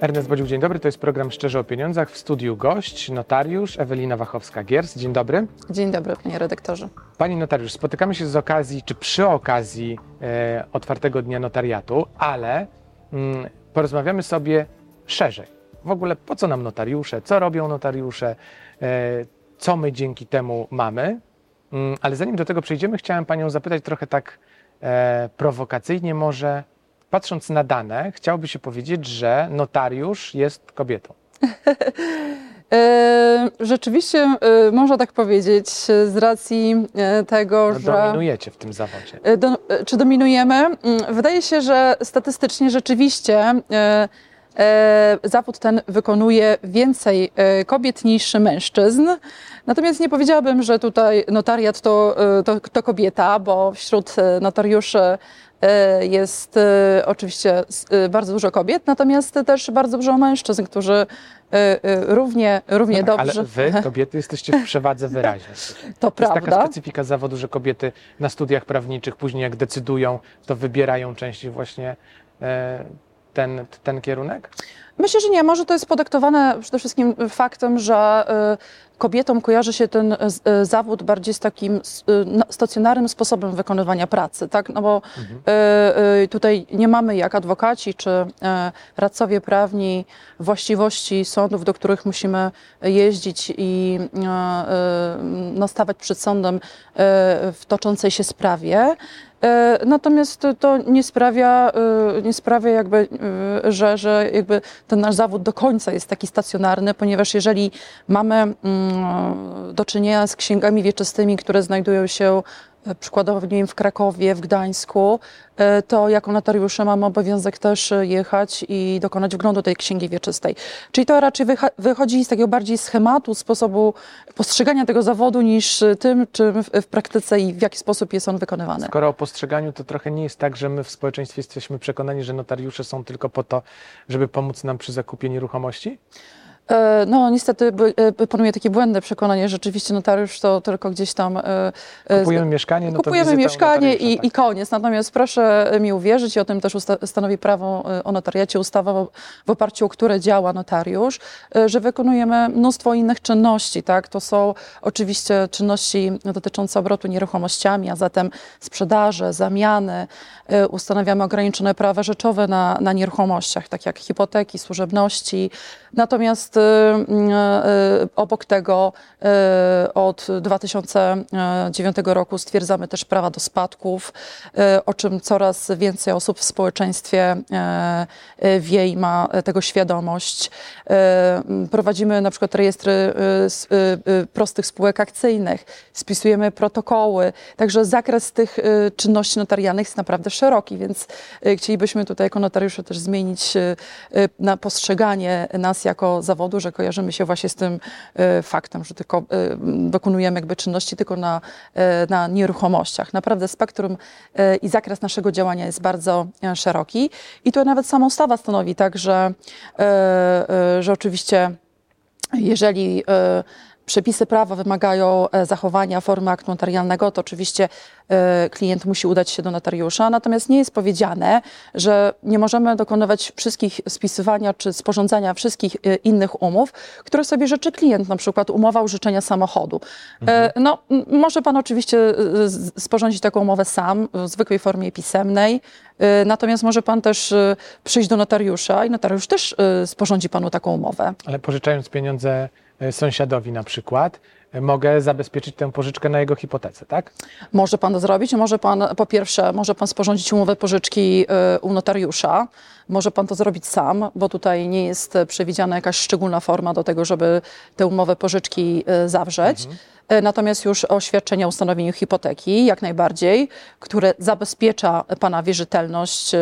Ernest Bodziuk, dzień dobry. To jest program Szczerze o Pieniądzach. W studiu gość, notariusz Ewelina Wachowska-Giers. Dzień dobry. Dzień dobry, panie redaktorze. Pani notariusz, spotykamy się z okazji, czy przy okazji e, otwartego dnia notariatu, ale mm, porozmawiamy sobie szerzej. W ogóle po co nam notariusze, co robią notariusze, e, co my dzięki temu mamy. Mm, ale zanim do tego przejdziemy, chciałem Panią zapytać trochę tak e, prowokacyjnie może, patrząc na dane, chciałoby się powiedzieć, że notariusz jest kobietą. E, Rzeczywiście można tak powiedzieć z racji tego, No, że. dominujecie w tym zawodzie. Do, czy dominujemy? Mm, Wydaje się, że statystycznie rzeczywiście zawód ten wykonuje więcej e, kobiet niż mężczyzn. Natomiast nie powiedziałabym, że tutaj notariat to, e, to, to kobieta, bo wśród e, notariuszy e, jest e, oczywiście e, bardzo dużo kobiet, natomiast też bardzo dużo mężczyzn, którzy e, e, równie, równie No tak, dobrze. Ale wy, kobiety, jesteście w przewadze wyraźnie. To To jest taka prawda. specyfika zawodu, że kobiety na studiach prawniczych później jak decydują, to wybierają częściej właśnie e, ten, ten kierunek? Myślę, że nie. Może to jest podyktowane przede wszystkim faktem, że y, kobietom kojarzy się ten y, zawód bardziej z takim y, no, stacjonarnym sposobem wykonywania pracy, tak? No bo y, tutaj nie mamy jak adwokaci czy radcowie prawni właściwości sądów, do których musimy jeździć i y, no, przed sądem w toczącej się sprawie. E, Natomiast to nie sprawia, e, nie sprawia jakby, e, że, że jakby ten nasz zawód do końca jest taki stacjonarny, ponieważ jeżeli mamy mm, do czynienia z księgami wieczystymi, które znajdują się przykładowo nie wiem, w Krakowie, w Gdańsku, e, to jako notariusze mamy obowiązek też e, jechać i dokonać wglądu tej księgi wieczystej. Czyli to raczej wychodzi z takiego bardziej schematu, sposobu postrzegania tego zawodu niż e, tym, czym w praktyce i w jaki sposób jest on wykonywany. Skoro o postrzeganiu, to trochę nie jest tak, że my w społeczeństwie jesteśmy przekonani, że notariusze są tylko po to, żeby pomóc nam przy zakupie nieruchomości? E, No niestety e, panuje takie błędne przekonanie, że rzeczywiście notariusz to tylko gdzieś tam... e, Kupujemy mieszkanie, no Kupujemy mieszkanie i, tak. i koniec. Natomiast proszę mi uwierzyć, i o tym też stanowi prawo o notariacie, ustawa, w- oparciu o które działa notariusz, że wykonujemy mnóstwo innych czynności. Tak? To są oczywiście czynności dotyczące obrotu nieruchomościami, a zatem sprzedaży, zamiany. Ustanawiamy ograniczone prawa rzeczowe na, na nieruchomościach, tak jak hipoteki, służebności. Natomiast obok tego e, od 2009 roku stwierdzamy też prawa do spadków, o czym coraz więcej osób w społeczeństwie wie i ma tego świadomość. Prowadzimy na przykład rejestry prostych spółek akcyjnych, spisujemy protokoły, także zakres tych czynności notarialnych jest naprawdę szeroki, więc chcielibyśmy tutaj jako notariusze też zmienić na postrzeganie nas jako zawodu, że kojarzymy się właśnie z tym e, faktem, że tylko e, dokonujemy jakby czynności tylko na, e, na nieruchomościach. Naprawdę spektrum i zakres naszego działania jest bardzo szeroki i tu nawet sama ustawa stanowi tak, że, że oczywiście jeżeli przepisy prawa wymagają e, zachowania formy aktu notarialnego, to oczywiście e, klient musi udać się do notariusza. Natomiast nie jest powiedziane, że nie możemy dokonywać wszystkich spisywania czy sporządzania wszystkich e, innych umów, które sobie życzy klient, na przykład umowa użyczenia samochodu. E, No, może pan oczywiście sporządzić taką umowę sam w zwykłej formie pisemnej, natomiast może pan też przyjść do notariusza i notariusz też sporządzi panu taką umowę. Ale pożyczając pieniądze sąsiadowi na przykład, e, mogę zabezpieczyć tę pożyczkę na jego hipotece, tak? Może pan to zrobić. Może pan, po pierwsze, może pan sporządzić umowę pożyczki y, u notariusza. Może pan to zrobić sam, bo tutaj nie jest e, przewidziana jakaś szczególna forma do tego, żeby tę umowę pożyczki zawrzeć. E, Natomiast już oświadczenie o ustanowieniu hipoteki, jak najbardziej, które zabezpiecza pana wierzytelność,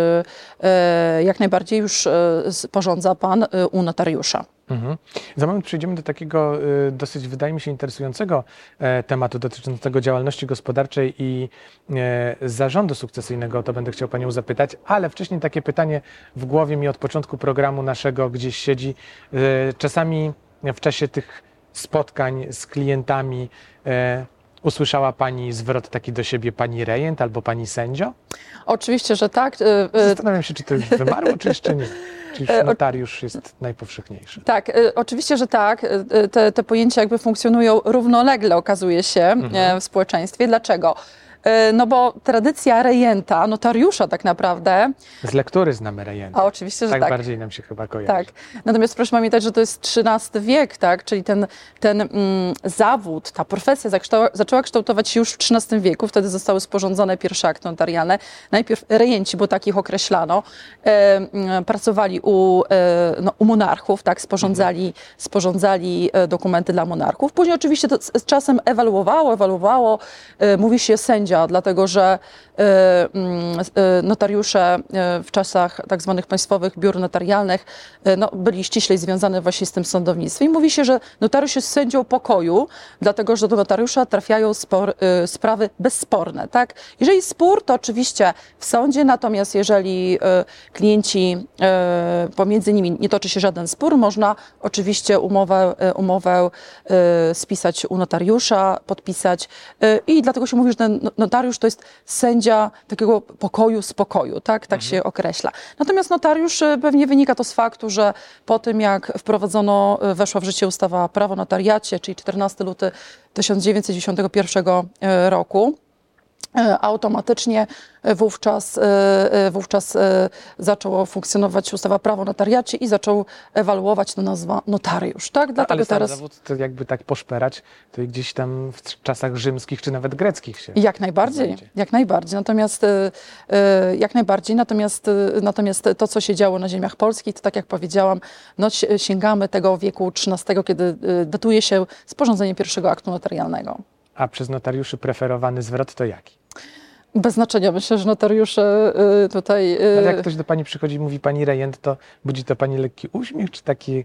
jak najbardziej już sporządza pan u notariusza. Mhm. Za moment przejdziemy do takiego y, dosyć, wydaje mi się, interesującego e, tematu dotyczącego działalności gospodarczej i e, zarządu sukcesyjnego. To będę chciał Panią zapytać, ale wcześniej takie pytanie w głowie mi od początku programu naszego gdzieś siedzi. E, czasami w czasie tych spotkań z klientami usłyszała Pani zwrot taki do siebie Pani rejent albo Pani sędzio? Oczywiście, że tak. E, e, Zastanawiam się, czy to już wymarło, czy jeszcze nie. Czy już E, notariusz jest najpowszechniejszy? Tak, oczywiście, że tak. Te, te pojęcia jakby funkcjonują równolegle, okazuje się, Mhm. w społeczeństwie. Dlaczego? E, No bo tradycja rejenta, notariusza tak naprawdę, Z lektury znamy rejenta. a oczywiście, że Tak, tak. bardziej nam się chyba kojarzy. Tak. Natomiast proszę pamiętać, że to jest XIII wiek, tak? Czyli ten, ten mm, zawód, ta profesja zaczęła kształtować się już w XIII wieku. Wtedy zostały sporządzone pierwsze akty notarialne. Najpierw rejenci, bo takich określano, e, mm, pracowali u, e, no, u monarchów, tak? Sporządzali, sporządzali e, dokumenty dla monarchów. Później oczywiście to z, z czasem ewaluowało, ewaluowało. E, mówi się sędzia, dlatego że e, mm, e, notariusze e, w czasach tak zwanych państwowych biur notarialnych no, byli ściślej związane właśnie z tym sądownictwem. I mówi się, że notariusz jest sędzią pokoju, dlatego że do notariusza trafiają spor, sprawy bezsporne. Tak? Jeżeli spór, to oczywiście w sądzie, natomiast jeżeli klienci pomiędzy nimi nie toczy się żaden spór, można oczywiście umowę, umowę spisać u notariusza, podpisać i dlatego się mówi, że ten no- notariusz to jest sędzia takiego pokoju, spokoju, tak, tak się określa. Natomiast notariusz e, pewnie wynika to z faktu, że po tym jak wprowadzono, e, weszła w życie ustawa prawo notariacie, czyli 14 luty 1991 e, roku, automatycznie e, wówczas, e, e, wówczas zaczęło funkcjonować ustawa prawo notariacie i zaczął ewaluować to nazwa notariusz. Tak? Dlatego Ale teraz zawód, to jakby tak poszperać, to gdzieś tam w czasach rzymskich czy nawet greckich się Jak najbardziej, znajdzie. jak najbardziej. Natomiast jak najbardziej, natomiast, natomiast to, co się działo na ziemiach polskich, to tak jak powiedziałam, no, si- sięgamy tego wieku XIII, kiedy datuje się sporządzenie pierwszego aktu notarialnego. A przez notariuszy preferowany zwrot to jaki? Bez znaczenia, myślę, że notariusze e, tutaj... e, Ale jak ktoś do pani przychodzi i mówi pani rejent, to budzi to pani lekki uśmiech, czy taki,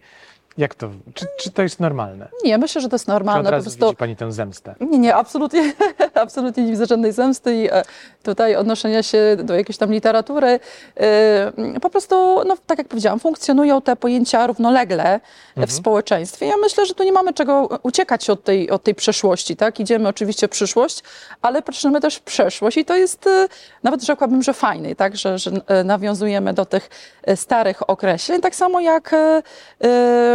jak to, czy, czy to jest normalne? Nie, myślę, że to jest Czy od normalne. Po razu prostu widzi pani tę zemstę? Nie, nie, absolutnie, absolutnie nie widzę żadnej zemsty i e, tutaj odnoszenia się do jakiejś tam literatury. E, Po prostu, no, tak jak powiedziałam, funkcjonują te pojęcia równolegle w społeczeństwie. Ja myślę, że tu nie mamy czego uciekać od tej, od tej przeszłości, tak? Idziemy oczywiście w przyszłość, ale patrzymy też w przeszłość i to jest e, nawet rzekłabym, że fajny, tak? Że, że e, nawiązujemy do tych starych określeń, tak samo jak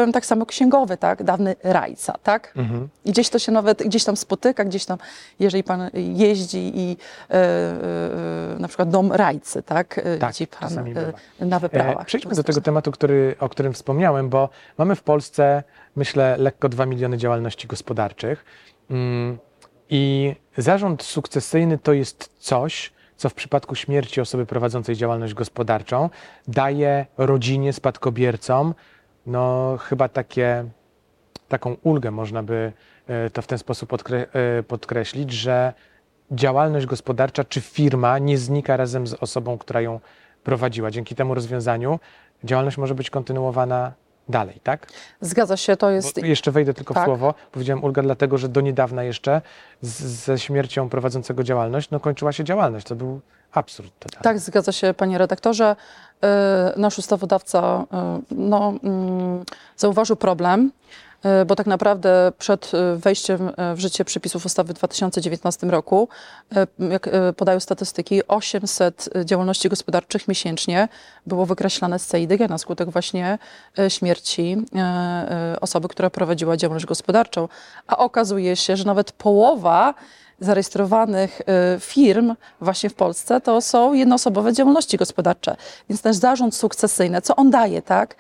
e, e, tak samo księgowy, tak? Dawny rajca, tak? Mhm. I gdzieś to się nawet gdzieś tam spotyka, gdzieś tam, jeżeli pan jeździ i e, e, na przykład dom rajcy, tak? E, Tak, Widzi pan e, na wyprawach. E, przejdźmy do tego tematu, który, o którym wspomniałem, bo mamy w Polsce, myślę, lekko 2 miliony działalności gospodarczych. Mm, I zarząd sukcesyjny to jest coś, co w przypadku śmierci osoby prowadzącej działalność gospodarczą daje rodzinie, spadkobiercom, no chyba takie, taką ulgę można by e, to w ten sposób podkre, e, podkreślić, że działalność gospodarcza czy firma nie znika razem z osobą, która ją prowadziła. Dzięki temu rozwiązaniu działalność może być kontynuowana dalej, tak? Zgadza się, to jest... Bo jeszcze wejdę tylko w Tak. słowo. Powiedziałem ulga dlatego, że do niedawna jeszcze z, ze śmiercią prowadzącego działalność no, kończyła się działalność. To był absurd totalny. Tak, zgadza się, panie redaktorze. E, Nasz ustawodawca e, no, mm, zauważył problem, bo tak naprawdę przed e, wejściem e, w życie przepisów ustawy w 2019 roku, e, jak e, podają statystyki, 800 działalności gospodarczych miesięcznie było wykreślane z CEIDG na skutek właśnie e, śmierci e, e, osoby, która prowadziła działalność gospodarczą. A okazuje się, że nawet połowa zarejestrowanych firm właśnie w Polsce to są jednoosobowe działalności gospodarcze. Więc ten zarząd sukcesyjny, co on daje, tak?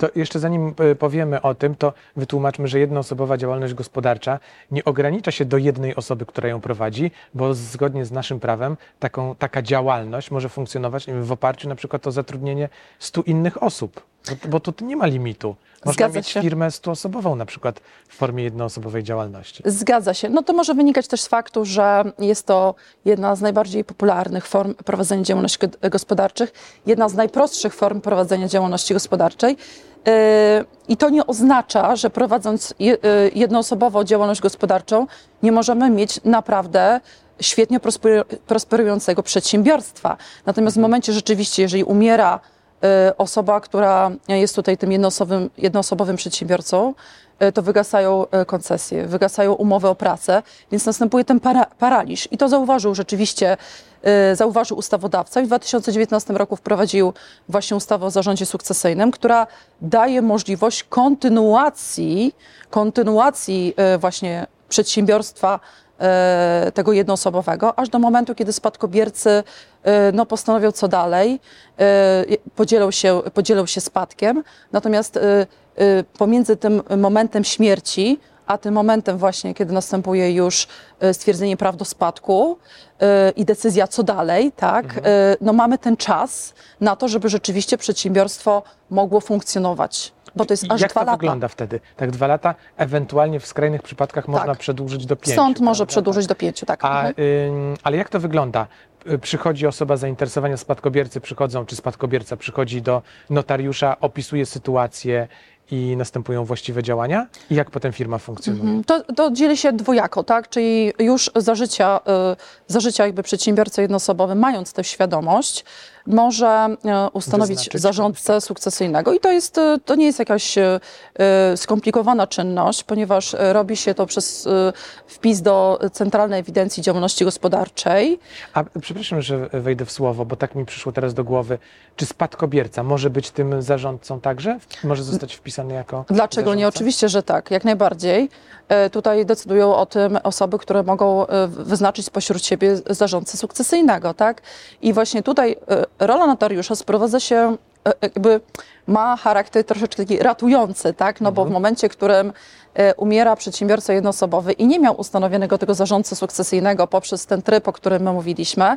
To jeszcze zanim e, powiemy o tym, to wytłumaczmy, że jednoosobowa działalność gospodarcza nie ogranicza się do jednej osoby, która ją prowadzi, bo zgodnie z naszym prawem taką, taka działalność może funkcjonować w oparciu na przykład o zatrudnienie 100 innych osób, bo, bo tu nie ma limitu. Można Zgadza mieć się. firmę 100-osobową na przykład w formie jednoosobowej działalności. Zgadza się. No to może wynikać też z faktu, że jest to jedna z najbardziej popularnych form prowadzenia działalności go- gospodarczych, jedna z najprostszych form prowadzenia działalności gospodarczej. Yy, I to nie oznacza, że prowadząc yy, jednoosobową działalność gospodarczą nie możemy mieć naprawdę świetnie prosperu- prosperującego przedsiębiorstwa. Natomiast w momencie rzeczywiście, jeżeli umiera osoba, która jest tutaj tym jednoosobowym, jednoosobowym przedsiębiorcą, y, to wygasają y, koncesje, wygasają umowy o pracę, więc następuje ten para, paraliż. I to zauważył rzeczywiście, y, zauważył ustawodawca i w 2019 roku wprowadził właśnie ustawę o zarządzie sukcesyjnym, która daje możliwość kontynuacji, kontynuacji y, właśnie przedsiębiorstwa tego jednoosobowego, aż do momentu, kiedy spadkobiercy e, no, postanowią co dalej, e, podzielą się, podzielą się spadkiem. Natomiast e, e, pomiędzy tym momentem śmierci, a tym momentem właśnie, kiedy następuje już e, stwierdzenie praw do spadku e, i decyzja co dalej, tak, e, no mamy ten czas na to, żeby rzeczywiście przedsiębiorstwo mogło funkcjonować. Bo to jest aż Jak dwa to lata. wygląda wtedy? Tak dwa lata, ewentualnie w skrajnych przypadkach można przedłużyć do pięciu. Sąd może prawda? przedłużyć do pięciu, tak. A, Mhm. ym, ale jak to wygląda? Y, Przychodzi osoba zainteresowania, spadkobiercy przychodzą, czy spadkobierca przychodzi do notariusza, opisuje sytuację i następują właściwe działania? I jak potem firma funkcjonuje? Mhm. To, to dzieli się dwojako, tak? Czyli już za życia, y, za życia jakby przedsiębiorca jednoosobowy, mając tę świadomość, może y, ustanowić Wyznaczyć zarządcę sukcesyjnego. I to, jest, y, to nie jest jakaś skomplikowana czynność, ponieważ robi się to przez wpis do Centralnej Ewidencji Działalności Gospodarczej. A przepraszam, że wejdę w słowo, bo tak mi przyszło teraz do głowy. Czy spadkobierca może być tym zarządcą także? Może zostać wpisany jako Dlaczego nie? zarządca? Oczywiście, że tak, jak najbardziej. E, Tutaj decydują o tym osoby, które mogą e, wyznaczyć spośród siebie zarządcę sukcesyjnego, tak? I właśnie tutaj e, rola notariusza sprowadza się, jakby ma charakter troszeczkę taki ratujący, tak? No bo w momencie, w którym umiera przedsiębiorca jednoosobowy i nie miał ustanowionego tego zarządcy sukcesyjnego poprzez ten tryb, o którym my mówiliśmy,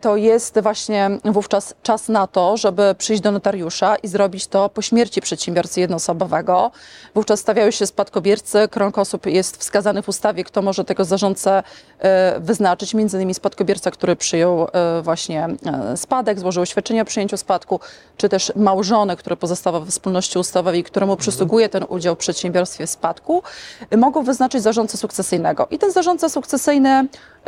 to jest właśnie wówczas czas na to, żeby przyjść do notariusza i zrobić to po śmierci przedsiębiorcy jednoosobowego. Wówczas stawiają się spadkobiercy, krąg osób jest wskazany w ustawie, kto może tego zarządcę e, wyznaczyć, między innymi spadkobierca, który przyjął e, właśnie e, spadek, złożył oświadczenie o przyjęciu spadku, czy też małżonek, który pozostawia we wspólności ustawowej, któremu przysługuje ten udział w przedsiębiorstwie spadku, e, mogą wyznaczyć zarządcę sukcesyjnego. I ten zarządca sukcesyjny e,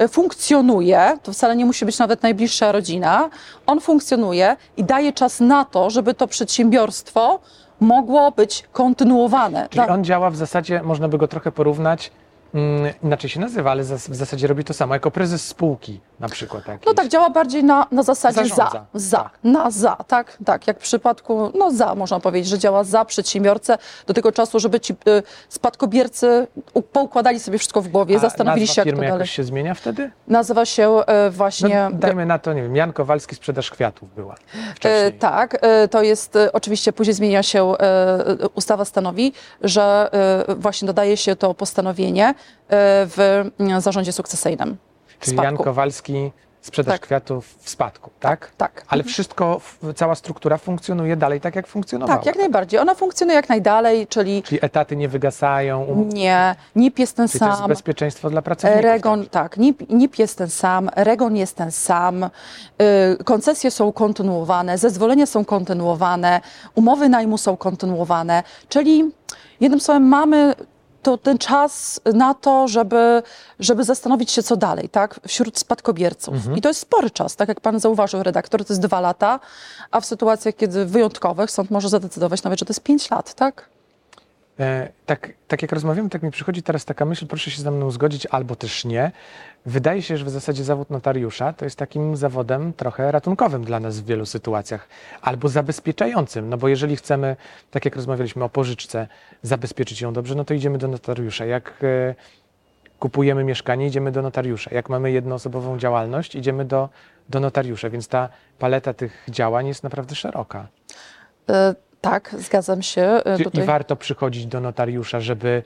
funkcjonuje, to wcale nie musi być nawet najbliższa rodzina, on funkcjonuje i daje czas na to, żeby to przedsiębiorstwo mogło być kontynuowane. Czyli Ta- on działa w zasadzie, można by go trochę porównać, mm, inaczej się nazywa, ale w zasadzie robi to samo, jako prezes spółki na przykład. No tak, działa bardziej na, na zasadzie za, Zarządza. za, Tak. na za, tak, tak, jak w przypadku, no za, można powiedzieć, że działa za przedsiębiorcę do tego czasu, żeby ci y, spadkobiercy u- poukładali sobie wszystko w głowie, A zastanowili się, jak to dalej. się zmienia wtedy? Nazywa się y, właśnie... No, dajmy na to, nie wiem, Jan Kowalski, sprzedaż kwiatów była wcześniej. tak, e, to jest e, oczywiście później zmienia się, e, ustawa stanowi, że e, właśnie dodaje się to postanowienie e, w mm, zarządzie sukcesyjnym. Czyli Jan spadku. Kowalski, sprzedaż Tak. kwiatów w spadku, tak? Tak. Ale wszystko, f- cała struktura funkcjonuje dalej tak, jak funkcjonowała. Tak, jak najbardziej. Ona funkcjonuje jak najdalej, czyli Czyli etaty nie wygasają, um... nie, NIP jest ten czyli to jest sam. bezpieczeństwo dla pracowników. Regon, tak, NIP, NIP jest ten sam, Regon jest ten sam, y, koncesje są kontynuowane, zezwolenia są kontynuowane, umowy najmu są kontynuowane, czyli jednym słowem mamy to ten czas na to, żeby, żeby zastanowić się, co dalej, tak, wśród spadkobierców. I to jest spory czas, tak jak pan zauważył, redaktor, to jest dwa lata, a w sytuacjach, kiedy wyjątkowych sąd może zadecydować nawet, że to jest pięć lat, tak? E, tak, tak jak rozmawiamy, tak mi przychodzi teraz taka myśl, proszę się ze mną zgodzić, albo też nie. Wydaje się, że w zasadzie zawód notariusza to jest takim zawodem trochę ratunkowym dla nas w wielu sytuacjach, albo zabezpieczającym, no bo jeżeli chcemy, tak jak rozmawialiśmy o pożyczce, zabezpieczyć ją dobrze, no to idziemy do notariusza. Jak e, kupujemy mieszkanie, idziemy do notariusza. Jak mamy jednoosobową działalność, idziemy do, do notariusza, więc ta paleta tych działań jest naprawdę szeroka. Y, tak, zgadzam się. Czy, tutaj. I warto przychodzić do notariusza, żeby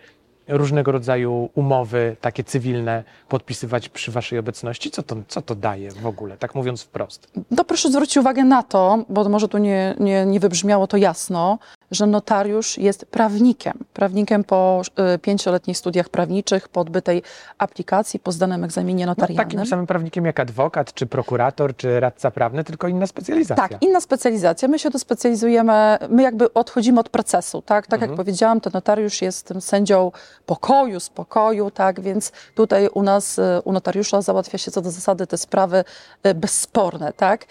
różnego rodzaju umowy takie cywilne podpisywać przy waszej obecności? Co to, co to daje w ogóle, tak mówiąc wprost? To proszę zwrócić uwagę na to, bo może tu nie, nie, nie wybrzmiało to jasno, że notariusz jest prawnikiem. Prawnikiem po y, pięcioletnich studiach prawniczych, po odbytej aplikacji, po zdanym egzaminie No, notarialnym. takim samym prawnikiem jak adwokat, czy prokurator, czy radca prawny, tylko inna specjalizacja. Tak, inna specjalizacja. My się dospecjalizujemy, my jakby odchodzimy od procesu, tak? Tak Mhm. jak powiedziałam, to notariusz jest tym sędzią pokoju, spokoju, tak? Więc tutaj u nas, y, u notariusza załatwia się co do zasady te sprawy y, bezsporne, tak?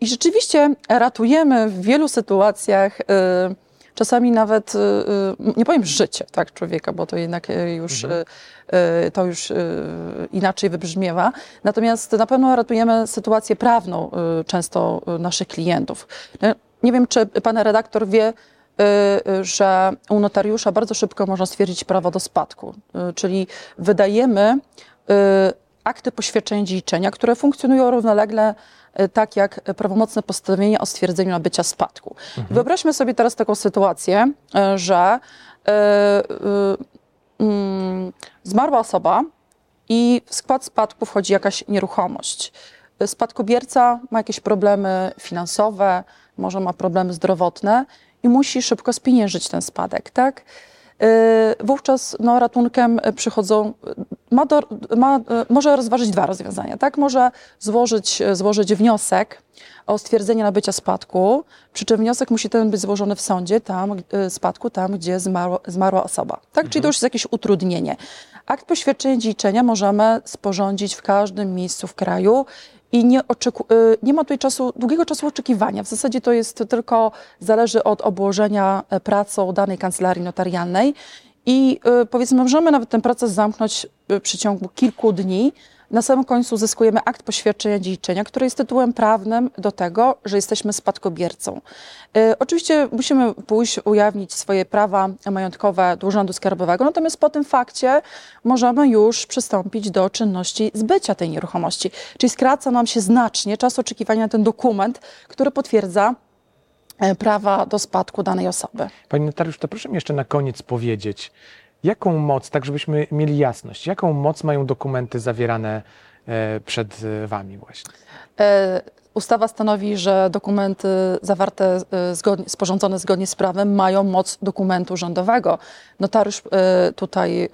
I rzeczywiście ratujemy w wielu sytuacjach czasami nawet, y, y, nie powiem życie, tak, człowieka, bo to jednak y, już, Mhm. to już inaczej wybrzmiewa. Natomiast na pewno ratujemy sytuację prawną często naszych klientów. No, Nie wiem, czy pan redaktor wie, że u notariusza bardzo szybko można stwierdzić prawo do spadku, czyli wydajemy akty poświadczenia dziedziczenia, które funkcjonują równolegle y, tak jak prawomocne postanowienie o stwierdzeniu nabycia spadku. Wyobraźmy sobie teraz taką sytuację, y, że y, mm, zmarła osoba i w skład spadku wchodzi jakaś nieruchomość. Spadkobierca ma jakieś problemy finansowe, może ma problemy zdrowotne i musi szybko spieniężyć ten spadek, tak? Wówczas no, ratunkiem przychodzą, ma do, ma, y, może rozważyć dwa rozwiązania. Tak? Może złożyć, y, złożyć wniosek o stwierdzenie nabycia spadku, przy czym wniosek musi ten być złożony w sądzie, tam, y, spadku, tam, gdzie zmarła, zmarła osoba. Tak? Czyli to już jest jakieś utrudnienie. Akt poświadczenia dziedziczenia możemy sporządzić w każdym miejscu w kraju i nie, nie ma tutaj czasu, długiego czasu oczekiwania. W zasadzie to jest tylko, zależy od obłożenia e, pracą danej kancelarii notarialnej i y, powiedzmy, możemy nawet ten proces zamknąć y, w przeciągu kilku dni. Na samym końcu uzyskujemy akt poświadczenia dziedziczenia, który jest tytułem prawnym do tego, że jesteśmy spadkobiercą. Y, Oczywiście musimy pójść, ujawnić swoje prawa majątkowe do Urzędu Skarbowego, natomiast po tym fakcie możemy już przystąpić do czynności zbycia tej nieruchomości. Czyli skraca nam się znacznie czas oczekiwania na ten dokument, który potwierdza prawa do spadku danej osoby. Panie notariusz, to proszę mi jeszcze na koniec powiedzieć, jaką moc, tak żebyśmy mieli jasność, jaką moc mają dokumenty zawierane e, przed e, Wami właśnie? E, Ustawa stanowi, że dokumenty zawarte, e, zgodnie, sporządzone zgodnie z prawem mają moc dokumentu rządowego. Notariusz e, tutaj e,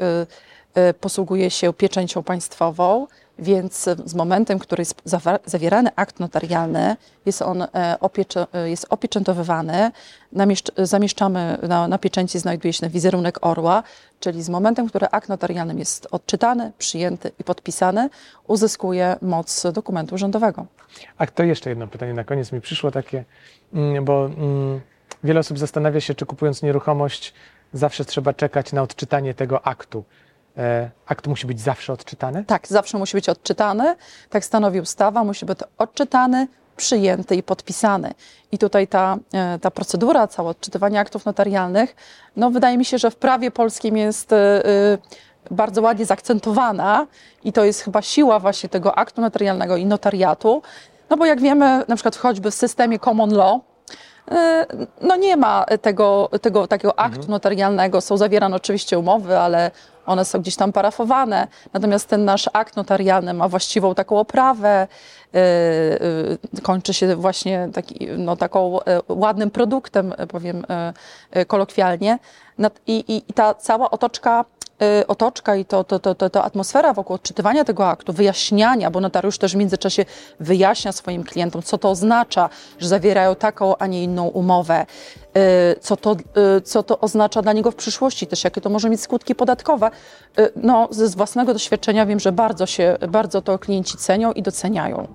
e, posługuje się pieczęcią państwową, więc z momentem, w którym jest zawierany akt notarialny, jest on e, opiecze, e, jest opieczętowywany, zamieszczamy, na, na pieczęci znajduje się wizerunek orła, czyli z momentem, w którym akt notarialny jest odczytany, przyjęty i podpisany, uzyskuje moc dokumentu rządowego. A to jeszcze jedno pytanie na koniec mi przyszło takie, mm, bo mm, wiele osób zastanawia się, czy kupując nieruchomość zawsze trzeba czekać na odczytanie tego aktu. E, akt musi być zawsze odczytany? Tak, zawsze musi być odczytany, tak stanowi ustawa, musi być odczytany, przyjęty i podpisany. I tutaj ta, e, ta procedura, całe odczytywanie aktów notarialnych, no wydaje mi się, że w prawie polskim jest e, bardzo ładnie zaakcentowana i to jest chyba siła właśnie tego aktu notarialnego i notariatu, no bo jak wiemy, na przykład choćby w systemie common law, No nie ma tego, tego takiego aktu notarialnego. Są zawierane oczywiście umowy, ale one są gdzieś tam parafowane. Natomiast ten nasz akt notarialny ma właściwą taką oprawę, e, e, kończy się właśnie taki, no, taką e, ładnym produktem, e, powiem e, kolokwialnie. I, i, ta cała otoczka otoczka i to, to, to, to, to atmosfera wokół odczytywania tego aktu, wyjaśniania, bo notariusz też w międzyczasie wyjaśnia swoim klientom, co to oznacza, że zawierają taką, a nie inną umowę, y, co to, y, co to oznacza dla niego w przyszłości, też jakie to może mieć skutki podatkowe. Y, No, ze z własnego doświadczenia wiem, że bardzo się, bardzo to klienci cenią i doceniają.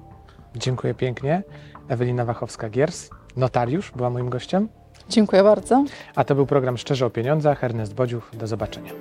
Dziękuję pięknie. Ewelina Wachowska-Giers, notariusz, była moim gościem. Dziękuję bardzo. A to był program Szczerze o Pieniądzach. Ernest Bodziuch, do zobaczenia.